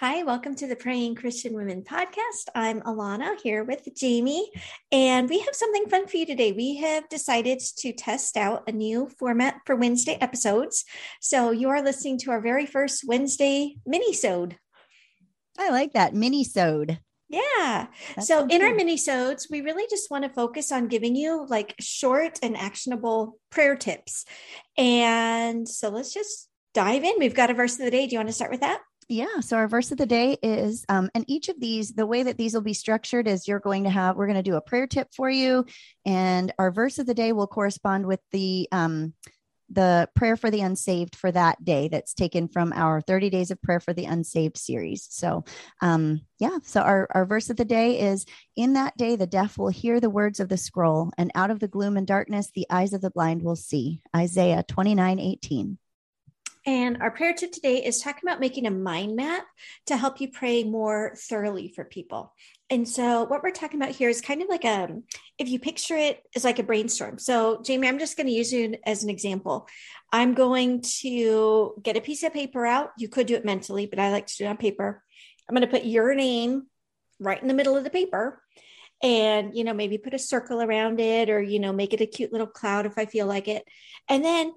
Hi, welcome to the Praying Christian Women podcast. I'm Alana here with Jamie, and we have something fun for you today. We have decided to test out a new format for Wednesday episodes. So you are listening to our very first Wednesday mini-sode. I like that mini-sode. Yeah. That so in our mini-sodes, we really just want to focus on giving you like short and actionable prayer tips. And so let's just dive in. We've got a verse of the day. Do you want to start with that? Yeah. So our verse of the day is, um, and each of these, the way that these will be structured is you're going to have, we're going to do a prayer tip for you. And our verse of the day will correspond with the, um, the prayer for the unsaved for that day that's taken from our 30 days of prayer for the unsaved series. So, um, yeah, so our, our verse of the day is in that day, the deaf will hear the words of the scroll and out of the gloom and darkness, the eyes of the blind will see Isaiah 29, 18. And our prayer tip today is talking about making a mind map to help you pray more thoroughly for people. And so, what we're talking about here is kind of like a, if you picture it as like a brainstorm. So, Jamie, I'm just going to use you as an example. I'm going to get a piece of paper out. You could do it mentally, but I like to do it on paper. I'm going to put your name right in the middle of the paper and you know maybe put a circle around it or you know make it a cute little cloud if i feel like it and then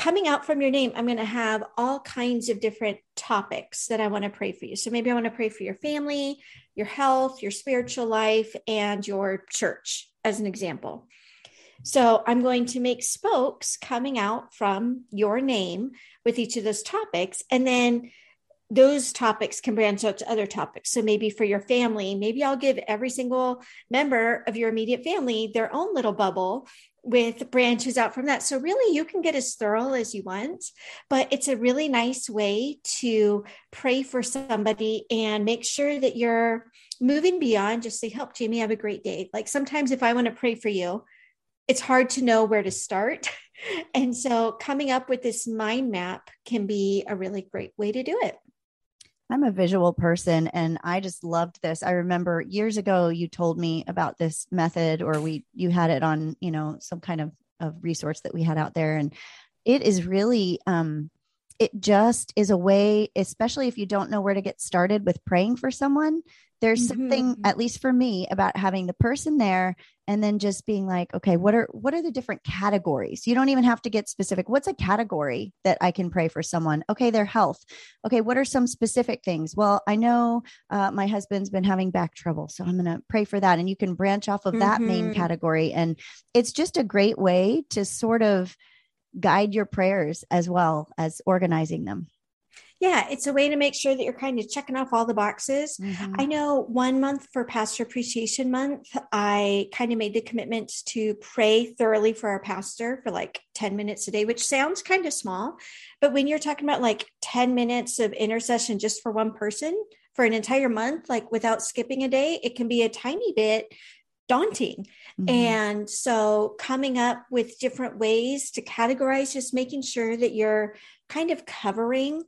coming out from your name, I'm going to have all kinds of different topics that I want to pray for you. So maybe I want to pray for your family, your health, your spiritual life, and your church, as an example. So I'm going to make spokes coming out from your name with each of those topics. And then those topics can branch out to other topics. So maybe for your family, maybe I'll give every single member of your immediate family their own little bubble with branches out from that. So, really, you can get as thorough as you want, but it's a really nice way to pray for somebody and make sure that you're moving beyond just say, Help Jamie have a great day. Like sometimes, if I want to pray for you, it's hard to know where to start. And so, coming up with this mind map can be a really great way to do it. I'm a visual person and I just loved this. I remember years ago you told me about this method or we you had it on, you know, some kind of, of resource that we had out there and it is really um it just is a way especially if you don't know where to get started with praying for someone there's mm-hmm. something at least for me about having the person there and then just being like okay what are what are the different categories you don't even have to get specific what's a category that i can pray for someone okay their health okay what are some specific things well i know uh, my husband's been having back trouble so i'm going to pray for that and you can branch off of mm-hmm. that main mm-hmm. category and it's just a great way to sort of guide your prayers as well as organizing them yeah, it's a way to make sure that you're kind of checking off all the boxes. Mm-hmm. I know one month for Pastor Appreciation Month, I kind of made the commitment to pray thoroughly for our pastor for like 10 minutes a day, which sounds kind of small. But when you're talking about like 10 minutes of intercession just for one person for an entire month, like without skipping a day, it can be a tiny bit daunting. Mm-hmm. And so coming up with different ways to categorize, just making sure that you're kind of covering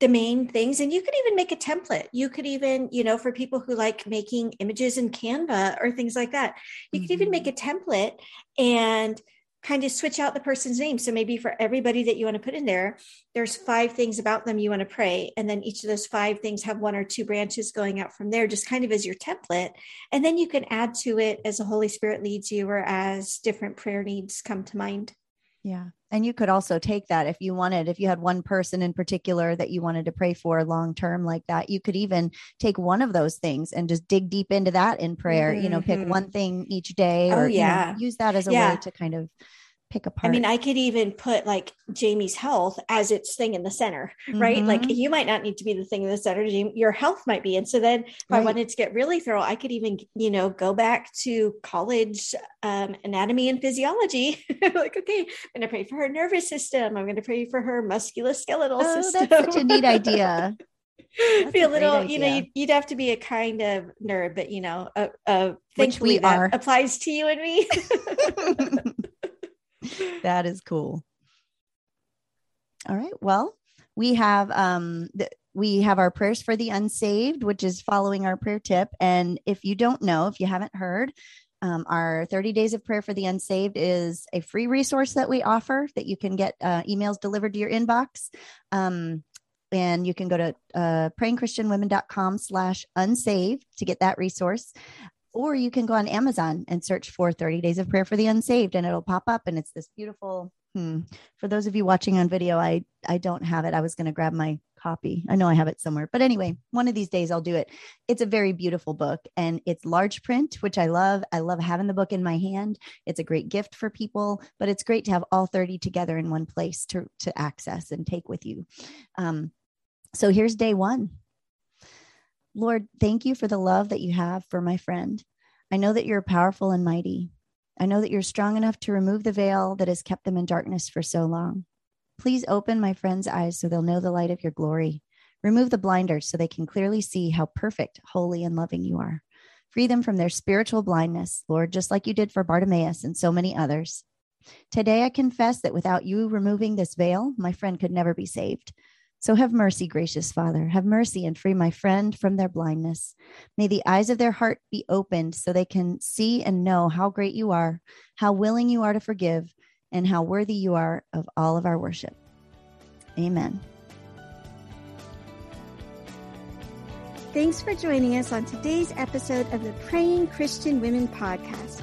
the main things and you could even make a template you could even you know for people who like making images in canva or things like that you mm-hmm. could even make mm-hmm. a template and kind of switch out the person's name. So maybe for everybody that you want to put in there there's five things about them you want to pray. And then each of those five things have one or two branches going out from there just kind of as your template. And then you can add to it as the holy spirit leads you or as different prayer needs come to mind yeah. And you could also take that if you wanted, if you had one person in particular that you wanted to pray for long term like that, you could even take one of those things and just dig deep into that in prayer, mm-hmm. you know, pick mm-hmm. one thing each day oh, or yeah. You know, use that as a yeah. way to kind of pick apart. I mean, I could even put like Jamie's health as its thing in the center, right? Mm-hmm. Like you might not need to be the thing in the center. Your health might be. And so then if right. I wanted to get really thorough, I could even, you know, go back to college um, anatomy and physiology. like, okay, I'm going to pray for her nervous system. I'm going to pray for her musculoskeletal oh, system. That's such a neat idea. That's be a, a little, you know, you'd, you'd, have to be a kind of nerd, but you know, uh, uh, which we are applies to you and me that is cool. All right. Well, we have um we have our prayers for the unsaved, which is following our prayer tip. And if you don't know, if you haven't heard, um, our 30 days of prayer for the unsaved is a free resource that we offer that you can get uh, emails delivered to your inbox. Um, and you can go to uh, prayingchristianwomen.com slash unsaved to get that resource or you can go on amazon and search for 30 days of prayer for the unsaved and it'll pop up and it's this beautiful hmm. for those of you watching on video i i don't have it. I was going to grab my copy. I know i have it somewhere. But anyway one of these days i'll do it. It's a very beautiful book and it's large print which i love. I love having the book in my hand. It's a great gift for people but it's great to have all 30 together in one place to to access and take with you. Um, so here's day one. Lord, thank you for the love that you have for my friend. I know that you're powerful and mighty. I know that you're strong enough to remove the veil that has kept them in darkness for so long. Please open my friend's eyes so they'll know the light of your glory. Remove the blinders so they can clearly see how perfect, holy, and loving you are. Free them from their spiritual blindness, Lord, just like you did for Bartimaeus and so many others. Today, I confess that without you removing this veil, my friend could never be saved. So have mercy, gracious Father. Have mercy and free my friend from their blindness. May the eyes of their heart be opened so they can see and know how great you are, how willing you are to forgive, and how worthy you are of all of our worship. Amen. Thanks for joining us on today's episode of the Praying Christian Women podcast.